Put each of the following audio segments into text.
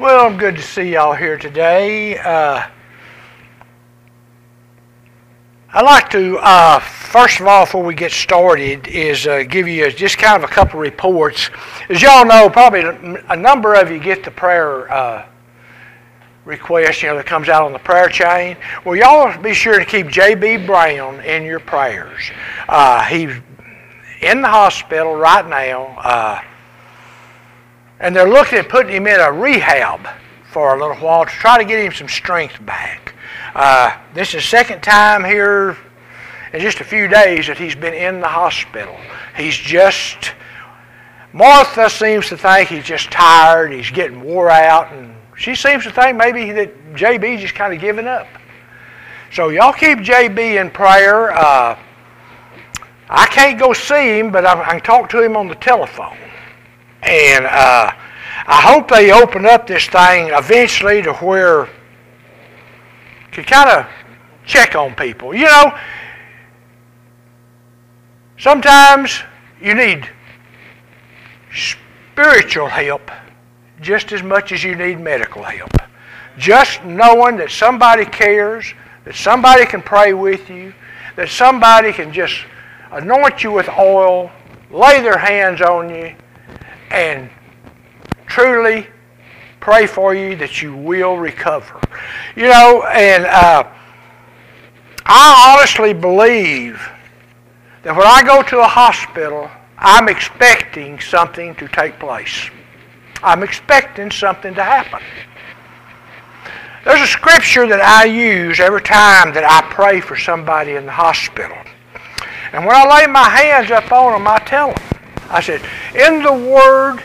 Well, I'm good to see y'all here today. Uh, I'd like to, uh, first of all, before we get started, is uh, give you just kind of a couple reports. As y'all know, probably a number of you get the prayer uh, request, you know, that comes out on the prayer chain. Well, y'all be sure to keep J.B. Brown in your prayers. Uh, he's in the hospital right now, uh, and they're looking at putting him in a rehab for a little while to try to get him some strength back. Uh, this is the second time here in just a few days that he's been in the hospital. He's just, Martha seems to think he's just tired, he's getting wore out, and she seems to think maybe that JB just kind of giving up. So y'all keep JB in prayer. Uh, I can't go see him, but I, I, can talk to him on the telephone. And uh, I hope they open up this thing eventually to where can kind of check on people. You know, sometimes you need spiritual help just as much as you need medical help. Just knowing that somebody cares, that somebody can pray with you, that somebody can just anoint you with oil, lay their hands on you, and truly pray for you that you will recover. You know, and uh, I honestly believe that when I go to a hospital, I'm expecting something to take place. I'm expecting something to happen. There's a scripture that I use every time that I pray for somebody in the hospital. And when I lay my hands up on them, I tell them, I said, in the Word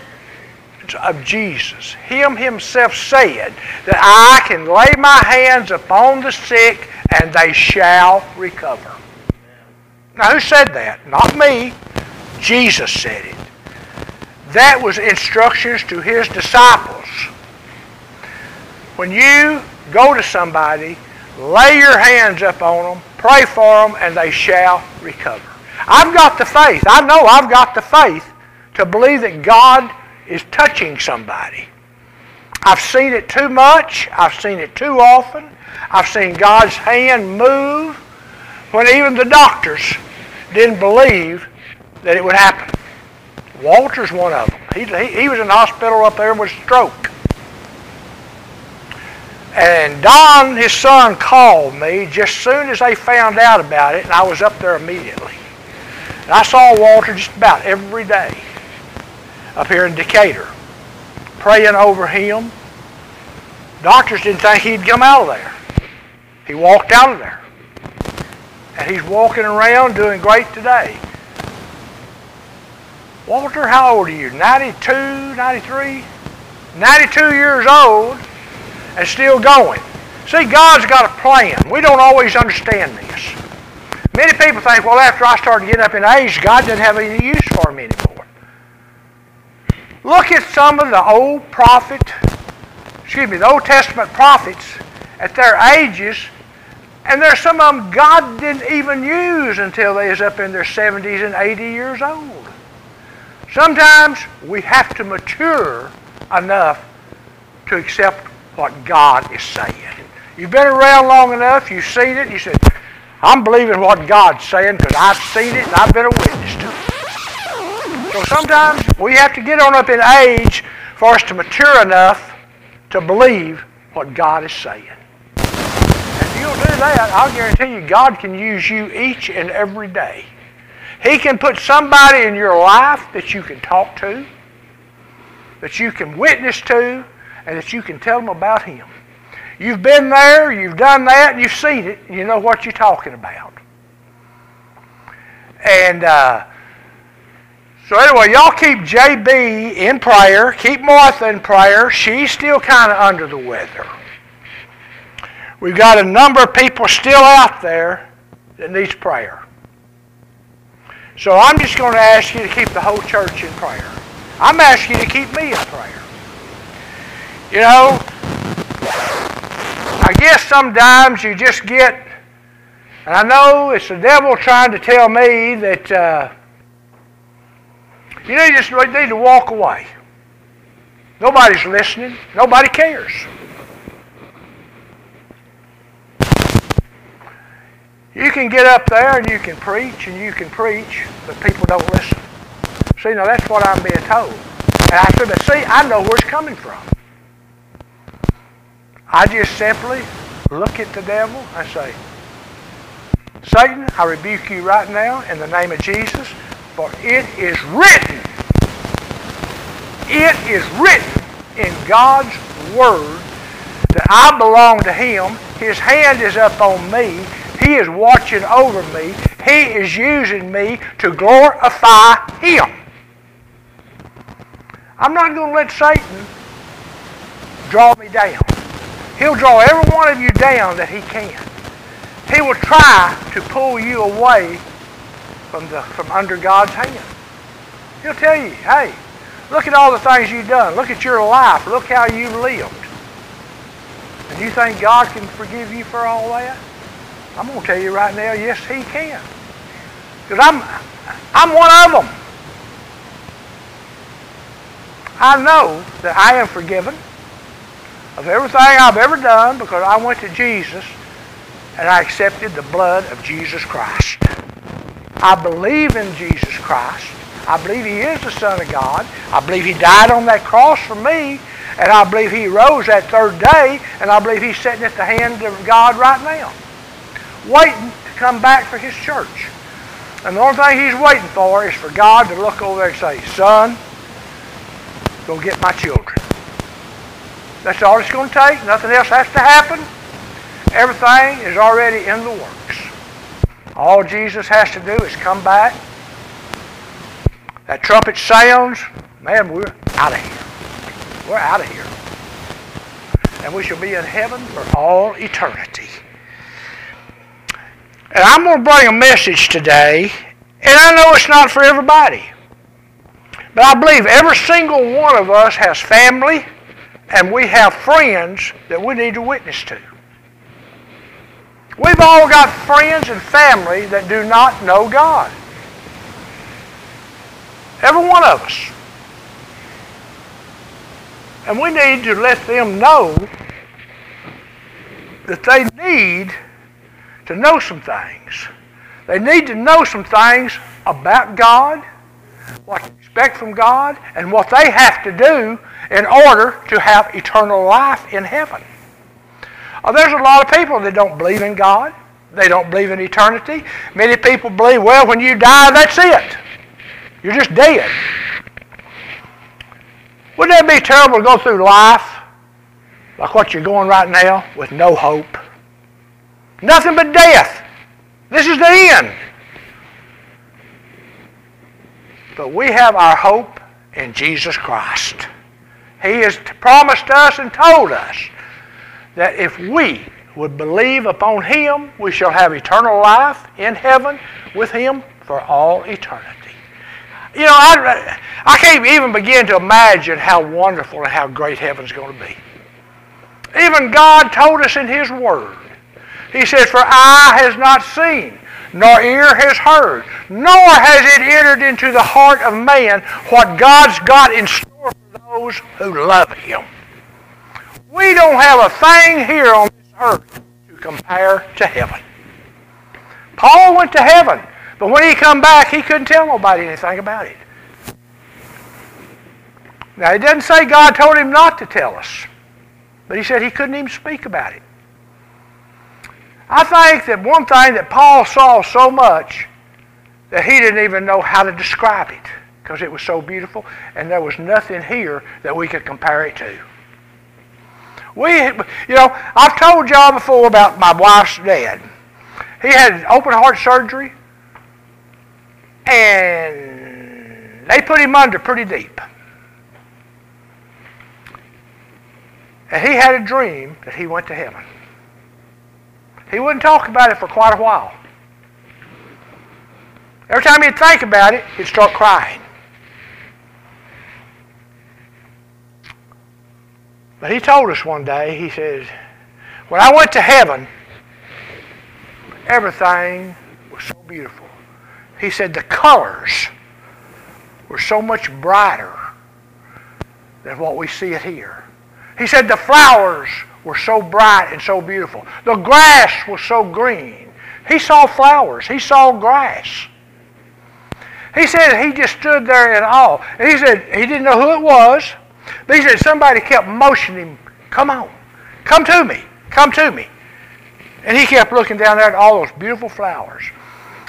of Jesus, Him Himself said that I can lay my hands upon the sick and they shall recover. Now, who said that? Not me. Jesus said it. That was instructions to His disciples. When you go to somebody, lay your hands up on them, pray for them, and they shall recover. I've got the faith. I know I've got the faith to believe that God is touching somebody. I've seen it too much. I've seen it too often. I've seen God's hand move when even the doctors didn't believe that it would happen. Walter's one of them. He, he, he was in the hospital up there with stroke. And Don, his son, called me just as soon as they found out about it, and I was up there immediately. And I saw Walter just about every day up here in Decatur, praying over him. Doctors didn't think he'd come out of there. He walked out of there. And he's walking around doing great today. Walter, how old are you? 92, 93? 92 years old and still going. See, God's got a plan. We don't always understand this. Many people think, well, after I started getting up in age, God didn't have any use for me anymore. Look at some of the old prophet, excuse me, the Old Testament prophets at their ages, and there's some of them God didn't even use until they was up in their 70s and 80 years old. Sometimes we have to mature enough to accept what God is saying. You've been around long enough, you've seen it, you said, I'm believing what God's saying because I've seen it and I've been a witness to it. So sometimes we have to get on up in age for us to mature enough to believe what God is saying. And if you'll do that, I'll guarantee you God can use you each and every day. He can put somebody in your life that you can talk to, that you can witness to, and that you can tell them about Him. You've been there, you've done that, and you've seen it, you know what you're talking about. And uh, so anyway, y'all keep JB in prayer. Keep Martha in prayer. She's still kind of under the weather. We've got a number of people still out there that needs prayer. So I'm just going to ask you to keep the whole church in prayer. I'm asking you to keep me in prayer. You know, I guess sometimes you just get, and I know it's the devil trying to tell me that uh, you need, just need to walk away. Nobody's listening. Nobody cares. You can get up there and you can preach and you can preach, but people don't listen. See, now that's what I'm being told. And I said, but see, I know where it's coming from. I just simply look at the devil and say, Satan, I rebuke you right now in the name of Jesus, for it is written. It is written in God's Word that I belong to Him. His hand is up on me. He is watching over me. He is using me to glorify Him. I'm not going to let Satan draw me down. He'll draw every one of you down that he can. He will try to pull you away from, the, from under God's hand. He'll tell you, hey, look at all the things you've done. Look at your life. Look how you've lived. And you think God can forgive you for all that? I'm going to tell you right now, yes, He can. Because I'm, I'm one of them. I know that I am forgiven of everything I've ever done because I went to Jesus and I accepted the blood of Jesus Christ. I believe in Jesus Christ. I believe He is the Son of God. I believe He died on that cross for me. And I believe He rose that third day. And I believe He's sitting at the hand of God right now, waiting to come back for His church. And the only thing He's waiting for is for God to look over there and say, Son, go get my children. That's all it's going to take. Nothing else has to happen. Everything is already in the works. All Jesus has to do is come back. That trumpet sounds, man, we're out of here. We're out of here. And we shall be in heaven for all eternity. And I'm going to bring a message today, and I know it's not for everybody. But I believe every single one of us has family and we have friends that we need to witness to. We've all got friends and family that do not know God. Every one of us. And we need to let them know that they need to know some things. They need to know some things about God, what to expect from God, and what they have to do in order to have eternal life in heaven. Uh, there's a lot of people that don't believe in God. They don't believe in eternity. Many people believe, well, when you die, that's it. You're just dead. Wouldn't that be terrible to go through life like what you're going right now with no hope? Nothing but death. This is the end. But we have our hope in Jesus Christ. He has promised us and told us that if we would believe upon Him, we shall have eternal life in heaven with Him for all eternity. You know, I, I can't even begin to imagine how wonderful and how great heaven's going to be. Even God told us in His Word. He says, For eye has not seen, nor ear has heard, nor has it entered into the heart of man what God's got in store those who love Him. We don't have a thing here on this earth to compare to heaven. Paul went to heaven, but when he come back, he couldn't tell nobody anything about it. Now, it doesn't say God told him not to tell us, but he said he couldn't even speak about it. I think that one thing that Paul saw so much that he didn't even know how to describe it because it was so beautiful, and there was nothing here that we could compare it to. We, you know, I've told y'all before about my wife's dad. He had open heart surgery, and they put him under pretty deep. And he had a dream that he went to heaven. He wouldn't talk about it for quite a while. Every time he'd think about it, he'd start crying. But he told us one day, he says, when I went to heaven, everything was so beautiful. He said the colors were so much brighter than what we see it here. He said the flowers were so bright and so beautiful. The grass was so green. He saw flowers. He saw grass. He said he just stood there in awe. He said he didn't know who it was, but he said somebody kept motioning him, come on, come to me, come to me. And he kept looking down there at all those beautiful flowers.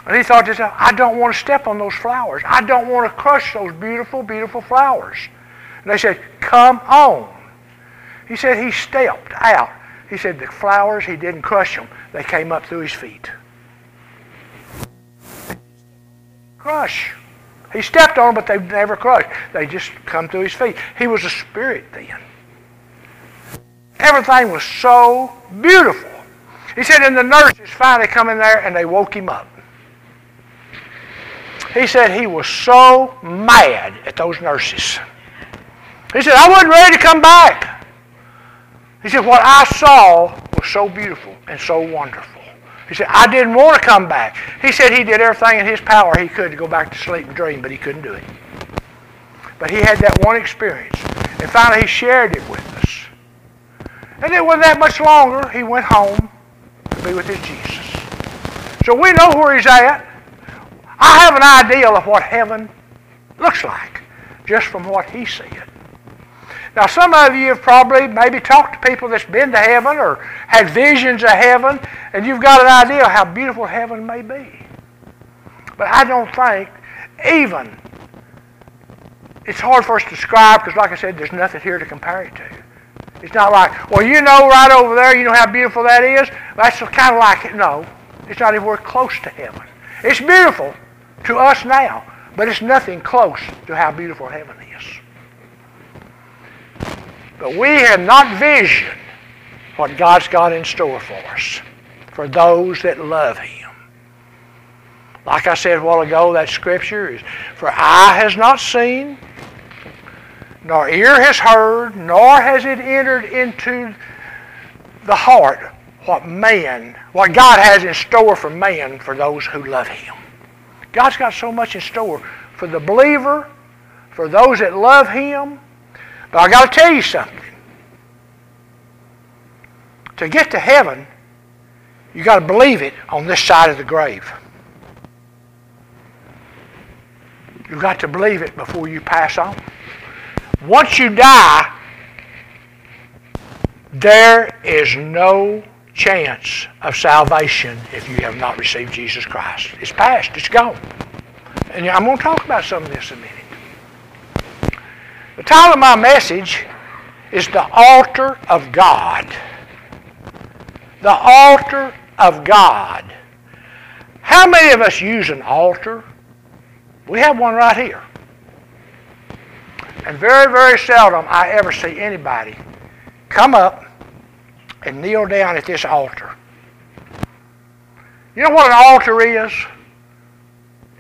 And he thought to himself, I don't want to step on those flowers. I don't want to crush those beautiful, beautiful flowers. And they said, come on. He said he stepped out. He said the flowers, he didn't crush them. They came up through his feet. Crush. He stepped on them, but they never crushed. They just come through his feet. He was a spirit then. Everything was so beautiful. He said, and the nurses finally come in there and they woke him up. He said he was so mad at those nurses. He said, I wasn't ready to come back. He said, what I saw was so beautiful and so wonderful. He said, I didn't want to come back. He said he did everything in his power he could to go back to sleep and dream, but he couldn't do it. But he had that one experience. And finally he shared it with us. And it wasn't that much longer. He went home to be with his Jesus. So we know where he's at. I have an idea of what heaven looks like just from what he said. Now, some of you have probably maybe talked to people that's been to heaven or had visions of heaven, and you've got an idea of how beautiful heaven may be. But I don't think even it's hard for us to describe because, like I said, there's nothing here to compare it to. It's not like, well, you know, right over there, you know how beautiful that is. That's kind of like, it. no, it's not anywhere close to heaven. It's beautiful to us now, but it's nothing close to how beautiful heaven is. But we have not visioned what God's got in store for us, for those that love Him. Like I said a while ago, that scripture is, For eye has not seen, nor ear has heard, nor has it entered into the heart what man, what God has in store for man for those who love Him. God's got so much in store for the believer, for those that love Him, but I got to tell you something. To get to heaven, you got to believe it on this side of the grave. You've got to believe it before you pass on. Once you die, there is no chance of salvation if you have not received Jesus Christ. It's past. It's gone. And I'm going to talk about some of this in a minute. The title of my message is The Altar of God. The Altar of God. How many of us use an altar? We have one right here. And very, very seldom I ever see anybody come up and kneel down at this altar. You know what an altar is?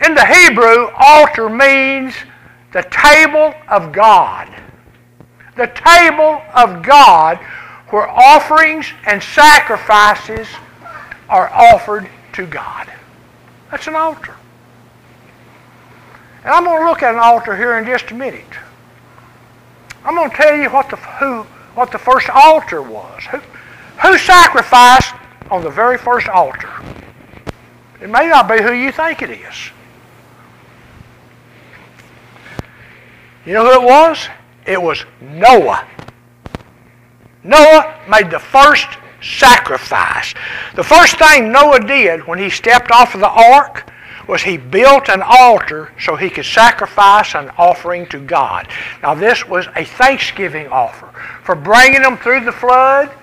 In the Hebrew, altar means the table of God. The table of God where offerings and sacrifices are offered to God. That's an altar. And I'm going to look at an altar here in just a minute. I'm going to tell you what the, who, what the first altar was. Who, who sacrificed on the very first altar? It may not be who you think it is. You know who it was? It was Noah. Noah made the first sacrifice. The first thing Noah did when he stepped off of the ark was he built an altar so he could sacrifice an offering to God. Now this was a thanksgiving offer for bringing them through the flood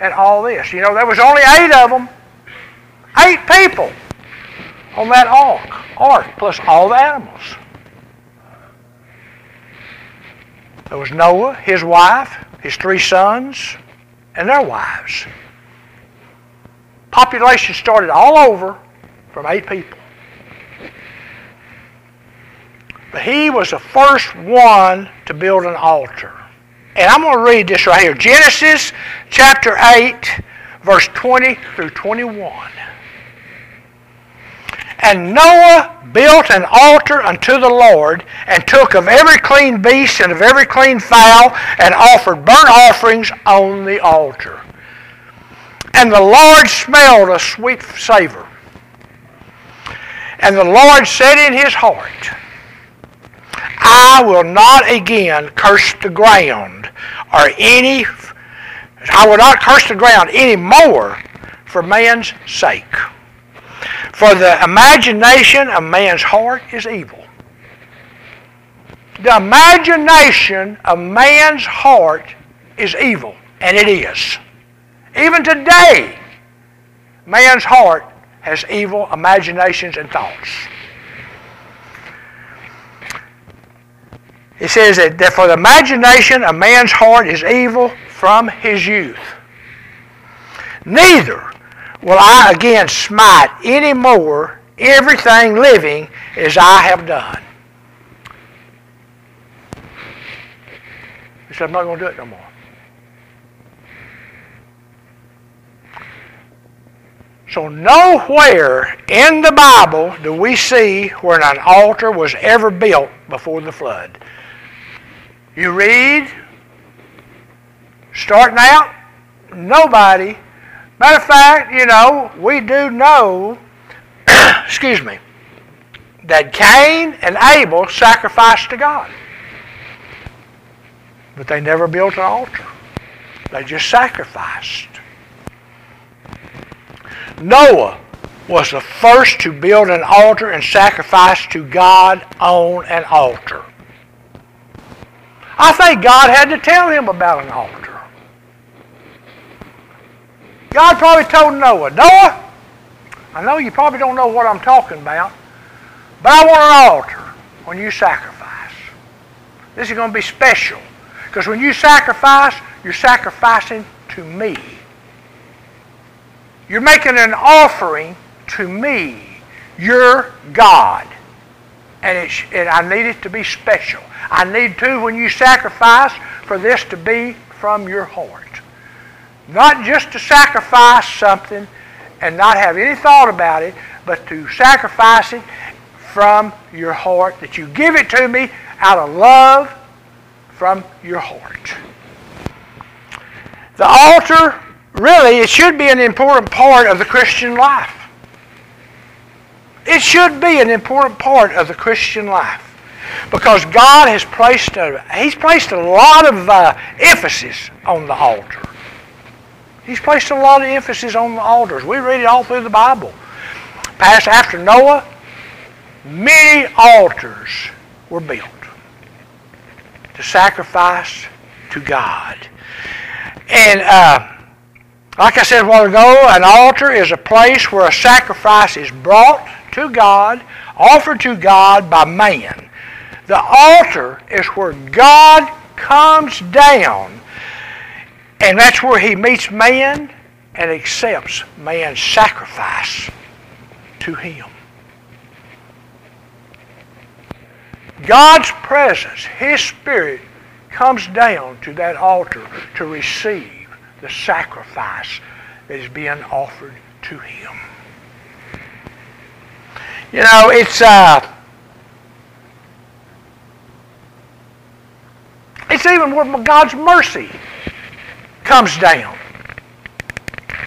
and all this. You know, there was only eight of them. Eight people on that ark, ark plus all the animals. There was Noah, his wife, his three sons, and their wives. Population started all over from eight people. But he was the first one to build an altar. And I'm going to read this right here Genesis chapter 8, verse 20 through 21. And Noah built an altar unto the Lord, and took of every clean beast and of every clean fowl, and offered burnt offerings on the altar. And the Lord smelled a sweet savor. And the Lord said in his heart, I will not again curse the ground or any, I will not curse the ground any more for man's sake. For the imagination of man's heart is evil. The imagination of man's heart is evil, and it is. Even today, man's heart has evil imaginations and thoughts. It says that, that for the imagination of man's heart is evil from his youth. Neither will I again smite any more everything living as I have done. He said, I'm not going to do it no more. So nowhere in the Bible do we see where an altar was ever built before the flood. You read, starting out, nobody. Matter of fact, you know, we do know, excuse me, that Cain and Abel sacrificed to God. But they never built an altar. They just sacrificed. Noah was the first to build an altar and sacrifice to God on an altar. I think God had to tell him about an altar. God probably told Noah, Noah, I know you probably don't know what I'm talking about, but I want an altar when you sacrifice. This is going to be special. Because when you sacrifice, you're sacrificing to me. You're making an offering to me, your God. And, it, and I need it to be special. I need to, when you sacrifice, for this to be from your heart. Not just to sacrifice something and not have any thought about it, but to sacrifice it from your heart, that you give it to me out of love from your heart. The altar really, it should be an important part of the Christian life. It should be an important part of the Christian life because God has placed a, He's placed a lot of uh, emphasis on the altar. He's placed a lot of emphasis on the altars. We read it all through the Bible. Past after Noah, many altars were built to sacrifice to God. And uh, like I said a while ago, an altar is a place where a sacrifice is brought to God, offered to God by man. The altar is where God comes down, and that's where he meets man and accepts man's sacrifice to him. God's presence, His Spirit, comes down to that altar to receive the sacrifice that is being offered to him. You know, it's uh, it's even with God's mercy comes down.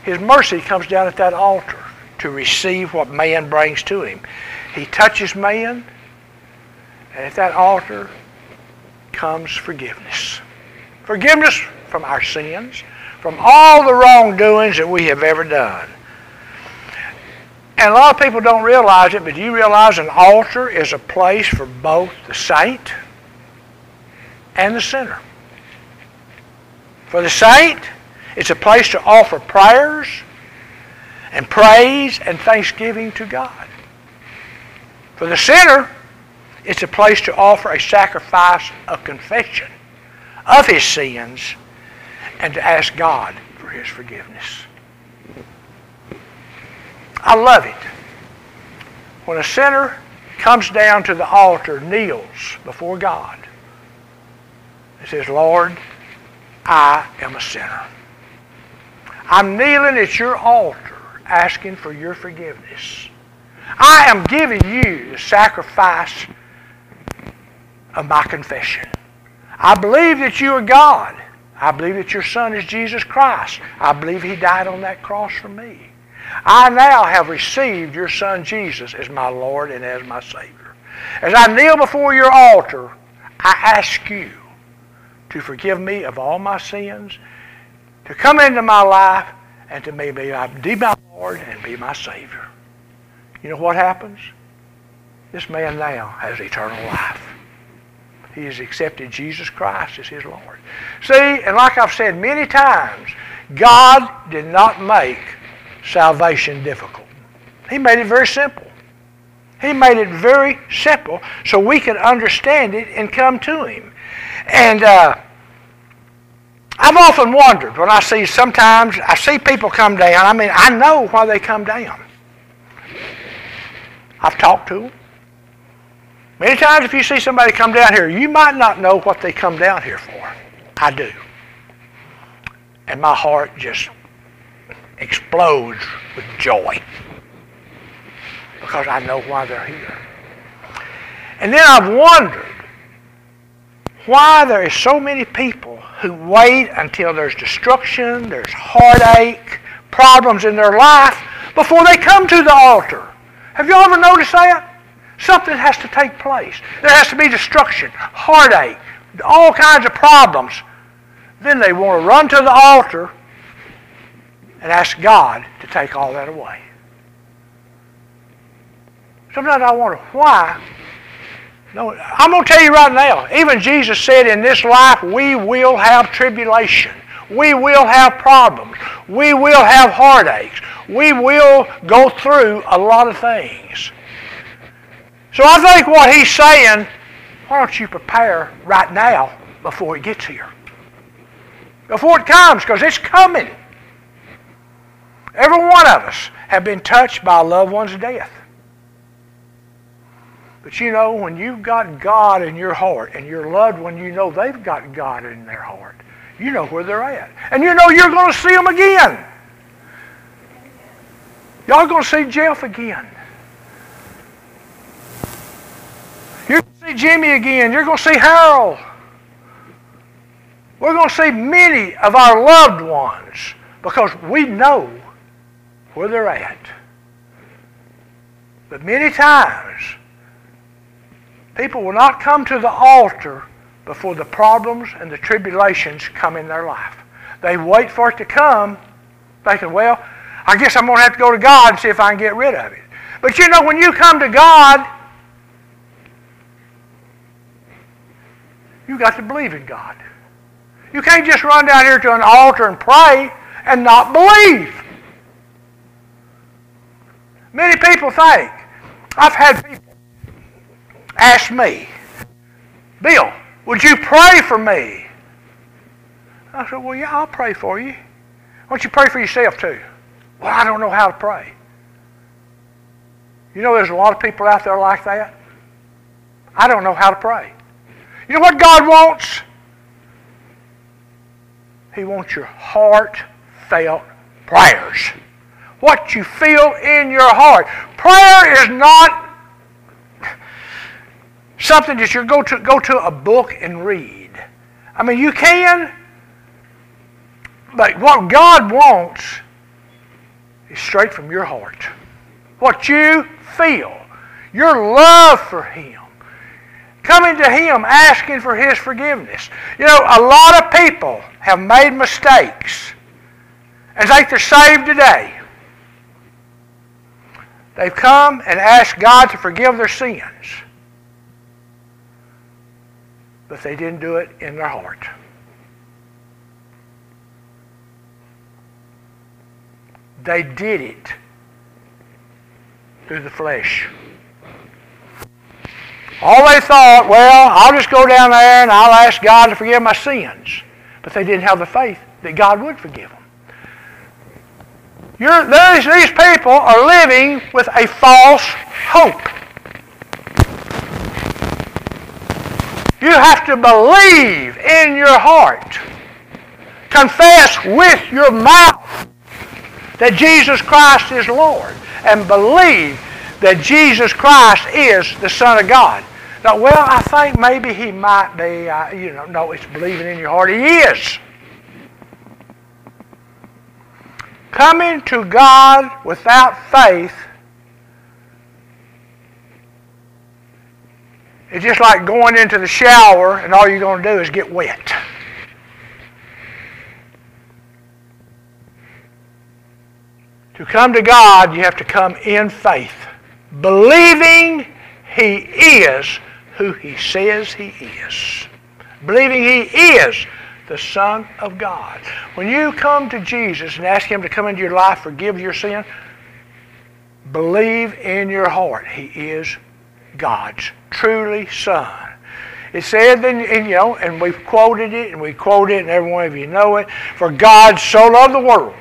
His mercy comes down at that altar to receive what man brings to him. He touches man, and at that altar comes forgiveness. Forgiveness from our sins, from all the wrongdoings that we have ever done. And a lot of people don't realize it, but do you realize an altar is a place for both the saint and the sinner? For the saint, it's a place to offer prayers and praise and thanksgiving to God. For the sinner, it's a place to offer a sacrifice of confession of his sins and to ask God for his forgiveness. I love it. When a sinner comes down to the altar, kneels before God, and says, Lord, I am a sinner. I'm kneeling at your altar asking for your forgiveness. I am giving you the sacrifice of my confession. I believe that you are God. I believe that your Son is Jesus Christ. I believe He died on that cross for me. I now have received your Son Jesus as my Lord and as my Savior. As I kneel before your altar, I ask you to forgive me of all my sins, to come into my life, and to uh, be my Lord and be my Savior. You know what happens? This man now has eternal life. He has accepted Jesus Christ as his Lord. See, and like I've said many times, God did not make salvation difficult. He made it very simple. He made it very simple so we could understand it and come to Him. And uh, I've often wondered when I see sometimes, I see people come down. I mean, I know why they come down. I've talked to them. Many times if you see somebody come down here, you might not know what they come down here for. I do. And my heart just explodes with joy because I know why they're here. And then I've wondered why there is so many people who wait until there's destruction, there's heartache, problems in their life before they come to the altar. Have you ever noticed that? Something has to take place. There has to be destruction, heartache, all kinds of problems. Then they want to run to the altar and ask God to take all that away. Sometimes I wonder why. No, I'm going to tell you right now, even Jesus said in this life we will have tribulation. We will have problems. We will have heartaches. We will go through a lot of things. So I think what he's saying, why don't you prepare right now before it gets here? Before it comes, because it's coming. Every one of us have been touched by a loved one's death. But you know, when you've got God in your heart and your loved one, you know they've got God in their heart. You know where they're at. And you know you're going to see them again. Y'all going to see Jeff again. You're going to see Jimmy again. You're going to see Harold. We're going to see many of our loved ones because we know where they're at. But many times, people will not come to the altar before the problems and the tribulations come in their life. They wait for it to come, thinking, well, I guess I'm going to have to go to God and see if I can get rid of it. But you know, when you come to God, you got to believe in God. You can't just run down here to an altar and pray and not believe. Many people think, I've had people ask me, Bill, would you pray for me? I said, Well, yeah, I'll pray for you. Why don't you pray for yourself too? Well, I don't know how to pray. You know, there's a lot of people out there like that. I don't know how to pray. You know what God wants? He wants your heartfelt prayers. What you feel in your heart. Prayer is not something that you go to go to a book and read. I mean, you can, but what God wants is straight from your heart. What you feel, your love for Him. Coming to Him asking for His forgiveness. You know, a lot of people have made mistakes and think they're saved today. They've come and asked God to forgive their sins. But they didn't do it in their heart. They did it through the flesh. All they thought, well, I'll just go down there and I'll ask God to forgive my sins. But they didn't have the faith that God would forgive them. You're, these, these people are living with a false hope. You have to believe in your heart. Confess with your mouth that Jesus Christ is Lord. And believe that Jesus Christ is the Son of God. Now, well, I think maybe he might be. Uh, you know, no, it's believing in your heart. He is. Coming to God without faith is just like going into the shower and all you're going to do is get wet. To come to God, you have to come in faith, believing He is who He says He is. Believing He is the Son of God. When you come to Jesus and ask Him to come into your life, forgive your sin, believe in your heart He is God's truly Son. It said, and, and, you know, and we've quoted it, and we quote it, and every one of you know it. For God so loved the world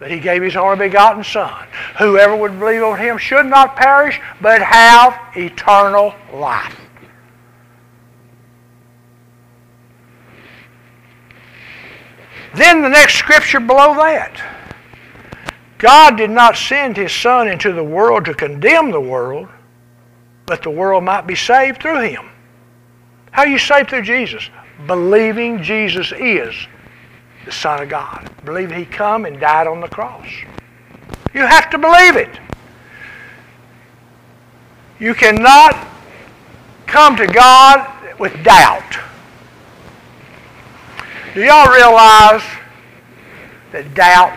that he gave his only begotten Son. Whoever would believe on him should not perish, but have eternal life. Then the next scripture below that. God did not send his Son into the world to condemn the world, but the world might be saved through him. How are you saved through Jesus? Believing Jesus is the Son of God. Believe He come and died on the cross. You have to believe it. You cannot come to God with doubt. Do y'all realize that doubt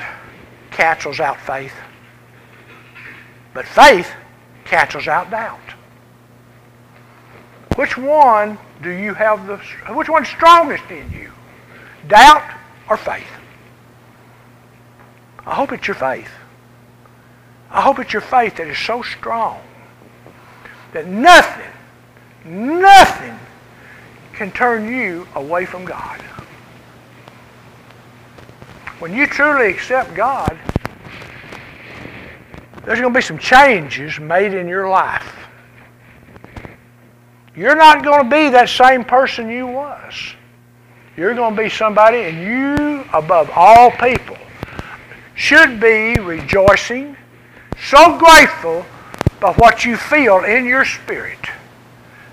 cancels out faith? But faith cancels out doubt. Which one do you have the which one's strongest in you? Doubt or faith. I hope it's your faith. I hope it's your faith that is so strong that nothing, nothing can turn you away from God. When you truly accept God, there's going to be some changes made in your life. You're not going to be that same person you was. You're going to be somebody, and you, above all people, should be rejoicing, so grateful by what you feel in your spirit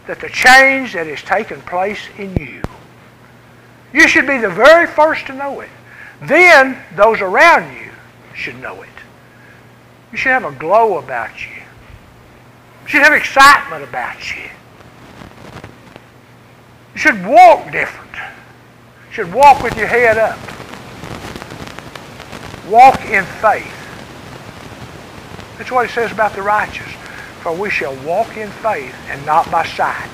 that the change that has taken place in you. You should be the very first to know it. Then those around you should know it. You should have a glow about you. You should have excitement about you. Should walk different should walk with your head up. Walk in faith. That's what it says about the righteous. For we shall walk in faith and not by sight.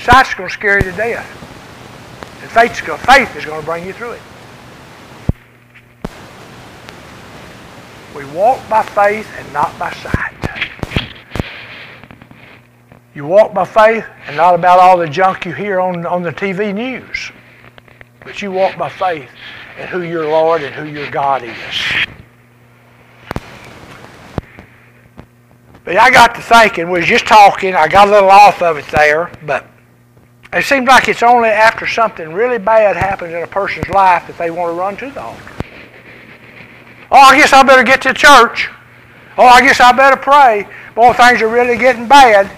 Sight's going to scare you to death. And faith's going, faith is going to bring you through it. We walk by faith and not by sight. You walk by faith and not about all the junk you hear on, on the TV news. But you walk by faith in who your Lord and who your God is. But I got to thinking, we was just talking, I got a little off of it there, but it seems like it's only after something really bad happens in a person's life that they want to run to the altar. Oh, I guess I better get to church. Oh, I guess I better pray. Boy, things are really getting bad.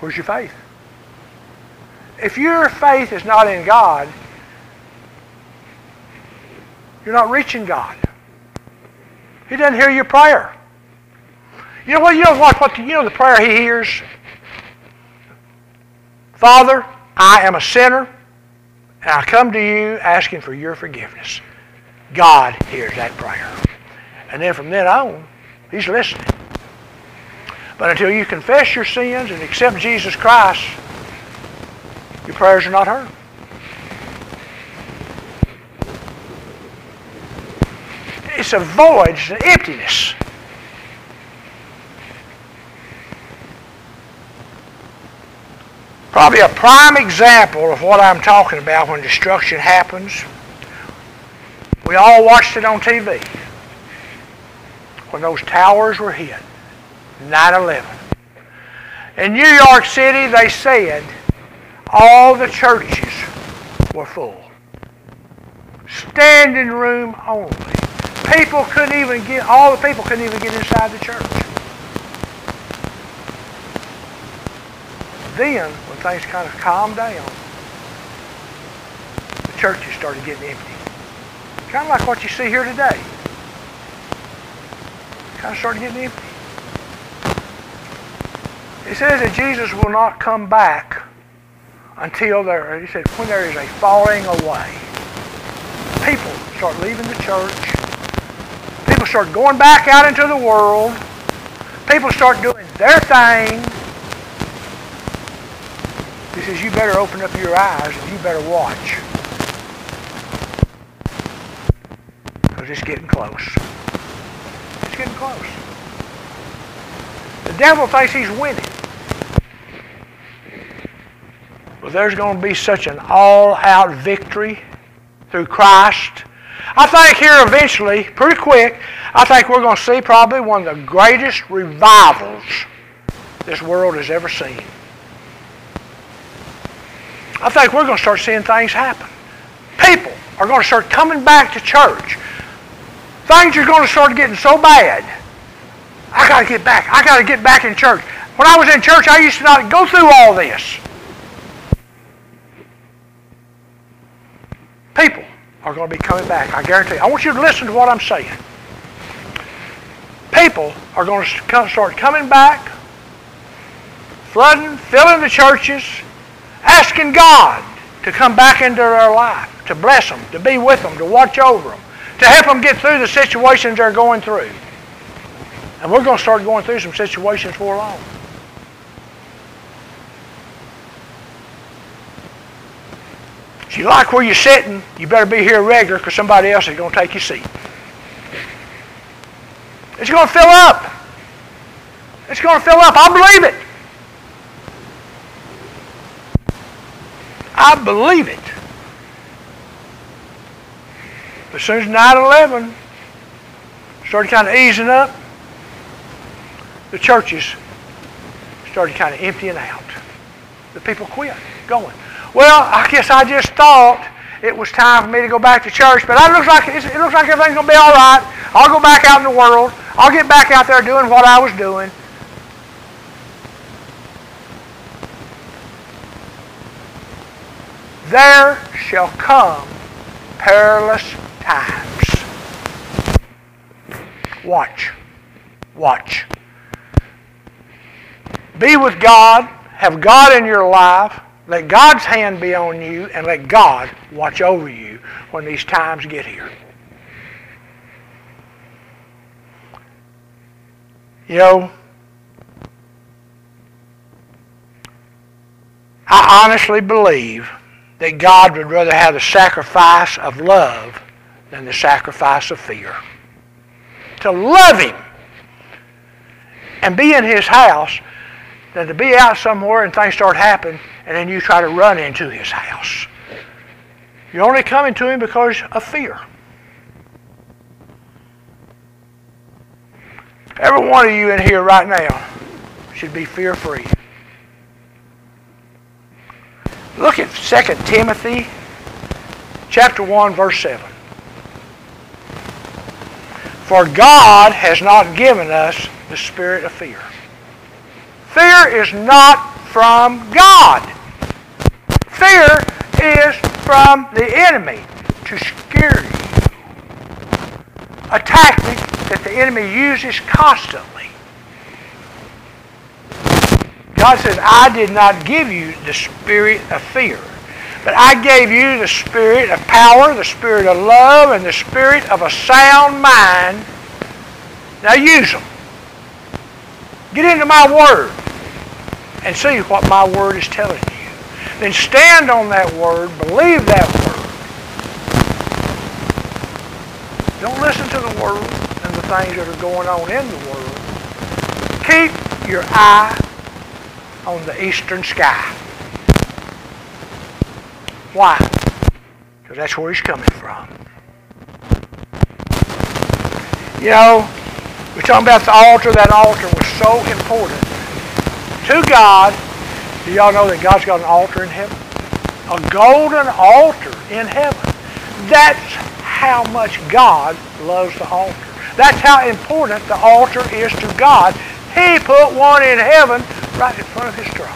Where's your faith? if your faith is not in God, you're not reaching God. He doesn't hear your prayer. You know what? You know what? what you know the prayer He hears. Father, I am a sinner, and I come to you asking for your forgiveness. God hears that prayer, and then from then on, He's listening. But until you confess your sins and accept Jesus Christ your prayers are not heard. It's a void, it's an emptiness. Probably a prime example of what I'm talking about when destruction happens. We all watched it on TV when those towers were hit, 9-11. In New York City, they said all the churches were full. Standing room only. people couldn't even get, all the people couldn't even get inside the church. Then, when things kind of calmed down, the churches started getting empty. Kind of like what you see here today. Kind of started getting empty. It says that Jesus will not come back until there, he said, when there is a falling away. People start leaving the church. People start going back out into the world. People start doing their thing. He says, you better open up your eyes and you better watch. Because it's getting close. It's getting close. The devil thinks he's winning. But there's going to be such an all-out victory through Christ. I think here eventually, pretty quick, I think we're going to see probably one of the greatest revivals this world has ever seen. I think we're going to start seeing things happen. People are going to start coming back to church. Things are going to start getting so bad. I got to get back. I got to get back in church. When I was in church, I used to not go through all this. People are going to be coming back. I guarantee. You. I want you to listen to what I'm saying. People are going to start coming back, flooding, filling the churches, asking God to come back into their life, to bless them, to be with them, to watch over them, to help them get through the situations they're going through. And we're going to start going through some situations for long. If you like where you're sitting, you better be here regular because somebody else is going to take your seat. It's going to fill up. It's going to fill up. I believe it. I believe it. As soon as 9-11 started kind of easing up, the churches started kind of emptying out. The people quit going. Well, I guess I just thought it was time for me to go back to church, but it looks like it looks like everything's going to be all right. I'll go back out in the world. I'll get back out there doing what I was doing. there shall come perilous times. Watch. Watch. Be with God. Have God in your life. Let God's hand be on you and let God watch over you when these times get here. You know, I honestly believe that God would rather have the sacrifice of love than the sacrifice of fear. To love Him and be in His house than to be out somewhere and things start happening and then you try to run into His house. You're only coming to Him because of fear. Every one of you in here right now should be fear free. Look at 2 Timothy chapter 1 verse 7. For God has not given us the spirit of fear. Fear is not from God. Fear is from the enemy to scare you. A tactic that the enemy uses constantly. God says, I did not give you the spirit of fear, but I gave you the spirit of power, the spirit of love, and the spirit of a sound mind. Now use them. Get into my word and see what my word is telling you. Then stand on that word, believe that word. Don't listen to the world and the things that are going on in the world. Keep your eye on the eastern sky. Why? Because that's where he's coming from. You know, we're talking about the altar. That altar was so important to God. Do y'all know that God's got an altar in heaven? A golden altar in heaven. That's how much God loves the altar. That's how important the altar is to God. He put one in heaven right in front of his throne.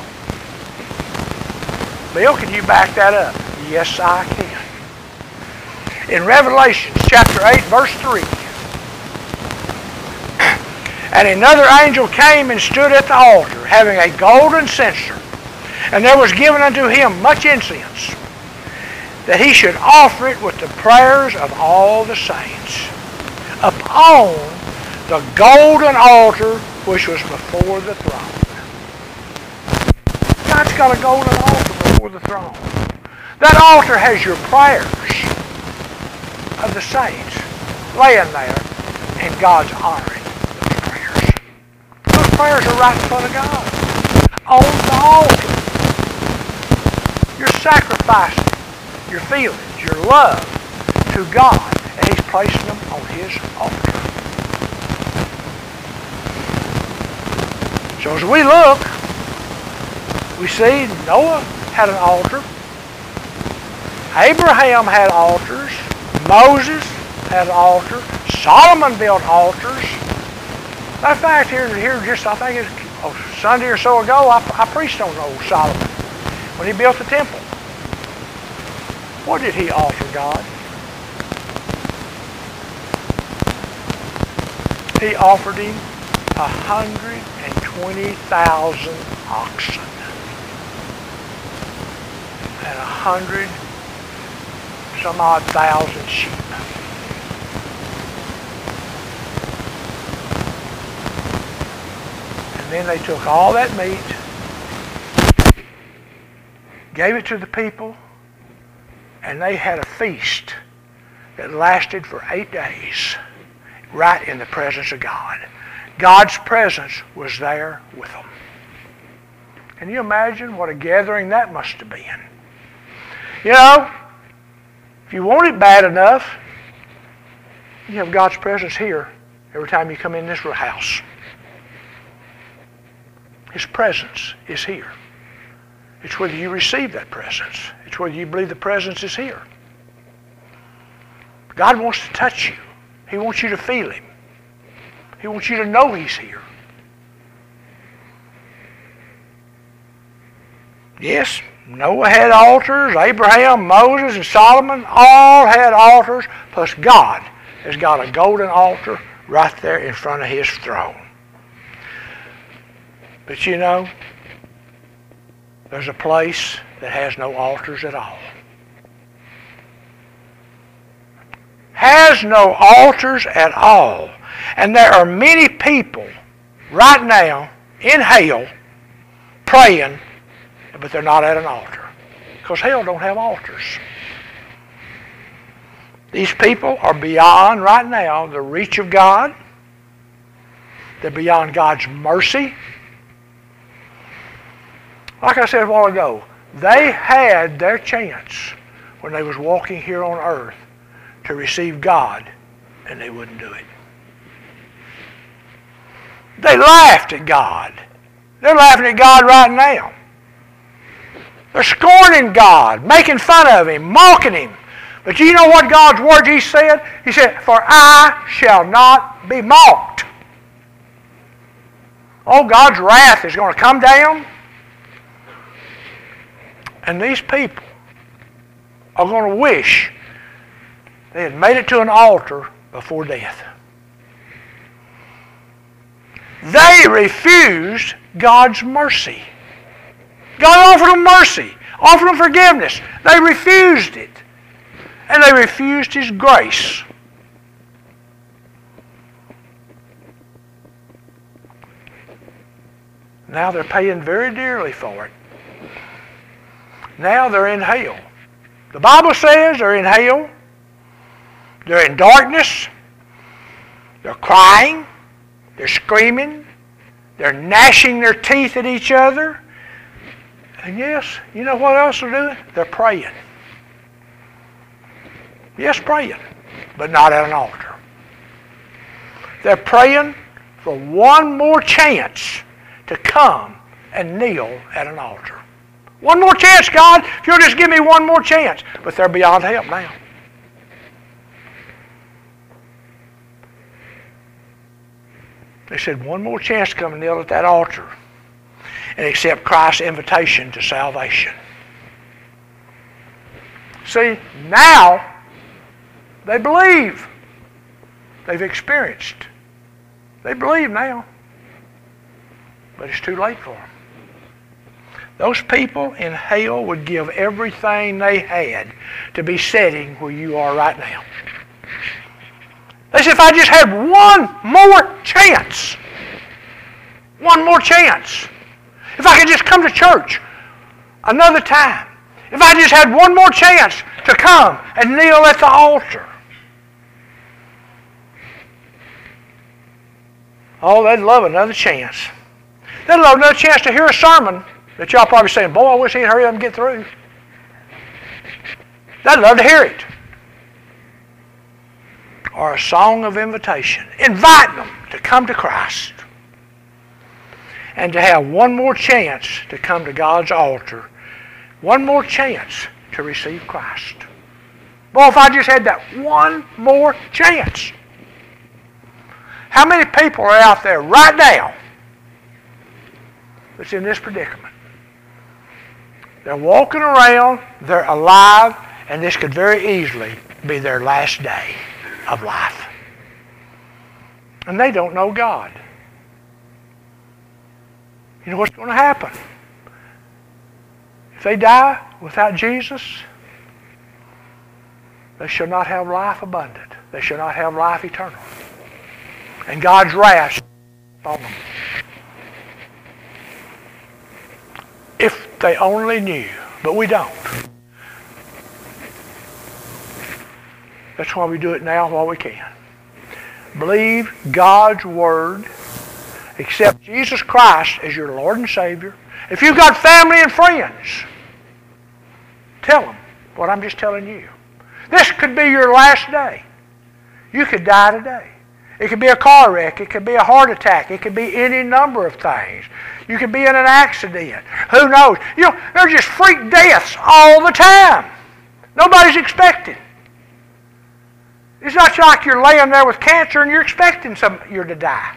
Bill, can you back that up? Yes, I can. In Revelation chapter 8, verse 3, and another angel came and stood at the altar, having a golden censer. And there was given unto him much incense, that he should offer it with the prayers of all the saints upon the golden altar which was before the throne. God's got a golden altar before the throne. That altar has your prayers of the saints laying there, in God's honoring prayers are right in front of God. On the altar. You're sacrificing your feelings, your love to God, and He's placing them on His altar. So as we look, we see Noah had an altar. Abraham had altars. Moses had an altar. Solomon built altars. Of fact, here, here just, I think it's oh, Sunday or so ago, I, I preached on old Solomon when he built the temple. What did he offer God? He offered him 120,000 oxen and a hundred some odd thousand sheep. And then they took all that meat, gave it to the people, and they had a feast that lasted for eight days right in the presence of God. God's presence was there with them. Can you imagine what a gathering that must have been? You know, if you want it bad enough, you have God's presence here every time you come in this house. His presence is here. It's whether you receive that presence. It's whether you believe the presence is here. God wants to touch you. He wants you to feel Him. He wants you to know He's here. Yes, Noah had altars, Abraham, Moses, and Solomon all had altars, plus God has got a golden altar right there in front of His throne. But you know, there's a place that has no altars at all. Has no altars at all. And there are many people right now in hell praying, but they're not at an altar. Because hell don't have altars. These people are beyond right now the reach of God. They're beyond God's mercy. Like I said a while ago, they had their chance when they was walking here on earth to receive God, and they wouldn't do it. They laughed at God. They're laughing at God right now. They're scorning God, making fun of Him, mocking Him. But you know what God's word He said? He said, For I shall not be mocked. Oh, God's wrath is going to come down and these people are going to wish they had made it to an altar before death. They refused God's mercy. God offered them mercy, offered them forgiveness. They refused it. And they refused His grace. Now they're paying very dearly for it. Now they're in hell. The Bible says they're in hell. They're in darkness. They're crying. They're screaming. They're gnashing their teeth at each other. And yes, you know what else they're doing? They're praying. Yes, praying, but not at an altar. They're praying for one more chance to come and kneel at an altar. One more chance, God. If you'll just give me one more chance. But they're beyond help now. They said, one more chance to come kneel at that altar and accept Christ's invitation to salvation. See, now they believe. They've experienced. They believe now. But it's too late for them. Those people in hell would give everything they had to be sitting where you are right now. They said, if I just had one more chance, one more chance, if I could just come to church another time, if I just had one more chance to come and kneel at the altar. Oh, they'd love another chance. They'd love another chance to hear a sermon that y'all probably saying, boy, I wish he'd hurry up and get through. They'd love to hear it or a song of invitation, inviting them to come to Christ and to have one more chance to come to God's altar, one more chance to receive Christ. Boy, if I just had that one more chance. How many people are out there right now that's in this predicament? They're walking around, they're alive, and this could very easily be their last day of life. And they don't know God. You know what's going to happen? If they die without Jesus, they shall not have life abundant. They shall not have life eternal. And God's wrath on them. If they only knew, but we don't. That's why we do it now while we can. Believe God's Word. Accept Jesus Christ as your Lord and Savior. If you've got family and friends, tell them what I'm just telling you. This could be your last day. You could die today. It could be a car wreck. It could be a heart attack. It could be any number of things. You could be in an accident. Who knows? You know, there's just freak deaths all the time. Nobody's expecting. It's not like you're laying there with cancer and you're expecting some you're to die.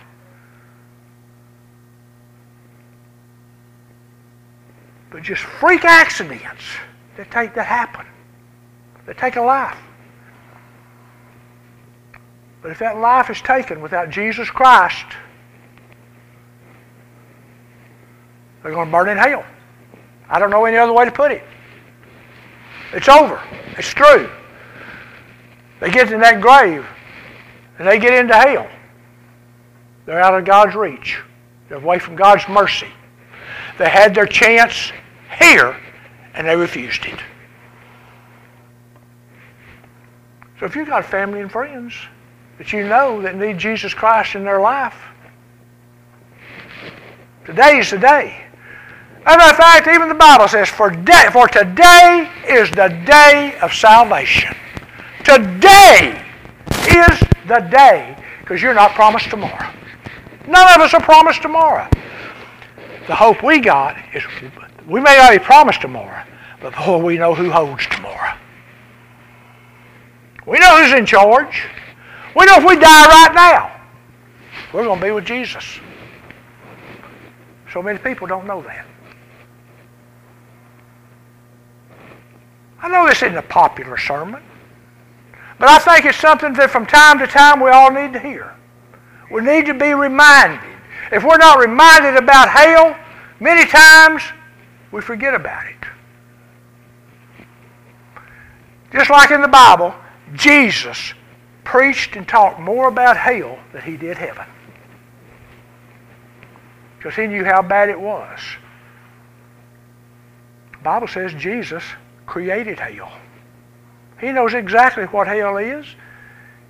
But just freak accidents that take that happen. That take a life. But if that life is taken without Jesus Christ, they're going to burn in hell. I don't know any other way to put it. It's over. It's true. They get in that grave and they get into hell. They're out of God's reach. They're away from God's mercy. They had their chance here and they refused it. So if you've got family and friends that you know that need Jesus Christ in their life, today is the day. As a matter of fact, even the Bible says, for, day, for today is the day of salvation. Today is the day because you're not promised tomorrow. None of us are promised tomorrow. The hope we got is we may not be promised tomorrow, but boy, we know who holds tomorrow. We know who's in charge. We know if we die right now, we're going to be with Jesus. So many people don't know that. I know this isn't a popular sermon. But I think it's something that from time to time we all need to hear. We need to be reminded. If we're not reminded about hell, many times we forget about it. Just like in the Bible, Jesus preached and talked more about hell than he did heaven. Because he knew how bad it was. The Bible says Jesus created hell. He knows exactly what hell is.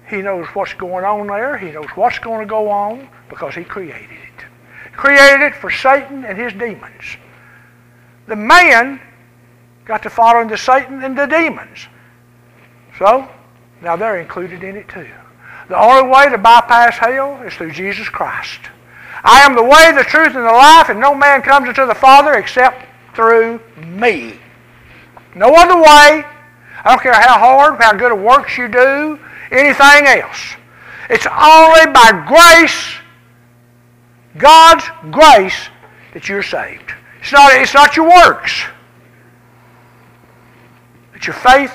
He knows what's going on there. He knows what's going to go on because he created it. Created it for Satan and his demons. The man got to follow into Satan and the demons. So, now they're included in it too. The only way to bypass hell is through Jesus Christ. I am the way, the truth, and the life, and no man comes unto the Father except through me. No other way, I don't care how hard, how good of works you do, anything else. It's only by grace God's grace that you're saved. It's not, it's not your works. It's your faith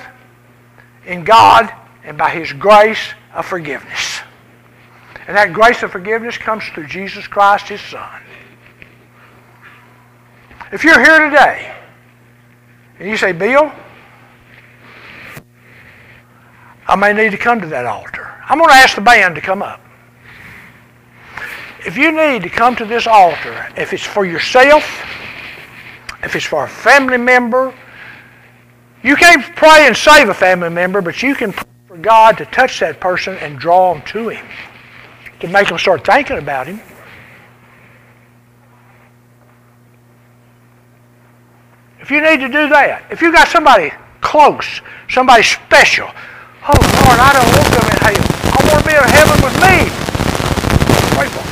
in God and by His grace of forgiveness. And that grace of forgiveness comes through Jesus Christ, His Son. If you're here today and you say, Bill, I may need to come to that altar. I'm going to ask the band to come up. If you need to come to this altar, if it's for yourself, if it's for a family member, you can't pray and save a family member, but you can pray for God to touch that person and draw them to Him, to make them start thinking about Him. If you need to do that, if you got somebody close, somebody special, oh Lord, I don't want them in heaven. I want to be in heaven with me. Pray for them.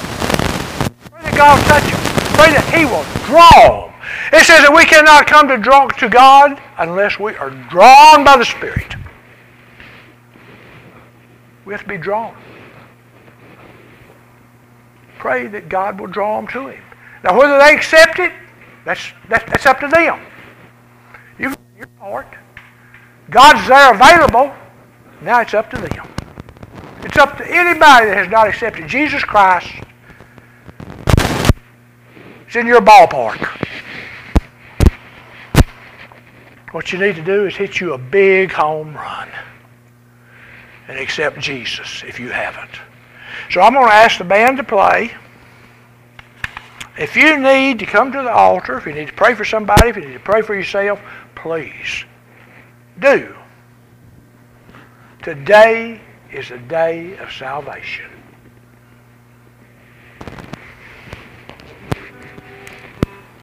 Pray that God touch them. Pray that He will draw them. It says that we cannot come to draw to God unless we are drawn by the Spirit. We have to be drawn. Pray that God will draw them to Him. Now, whether they accept it, that's, that's, up to them. You've done your part. God's there available. Now it's up to them. It's up to anybody that has not accepted Jesus Christ. It's in your ballpark. What you need to do is hit you a big home run and accept Jesus if you haven't. So I'm going to ask the band to play. If you need to come to the altar, if you need to pray for somebody, if you need to pray for yourself, please do. Today is a day of salvation.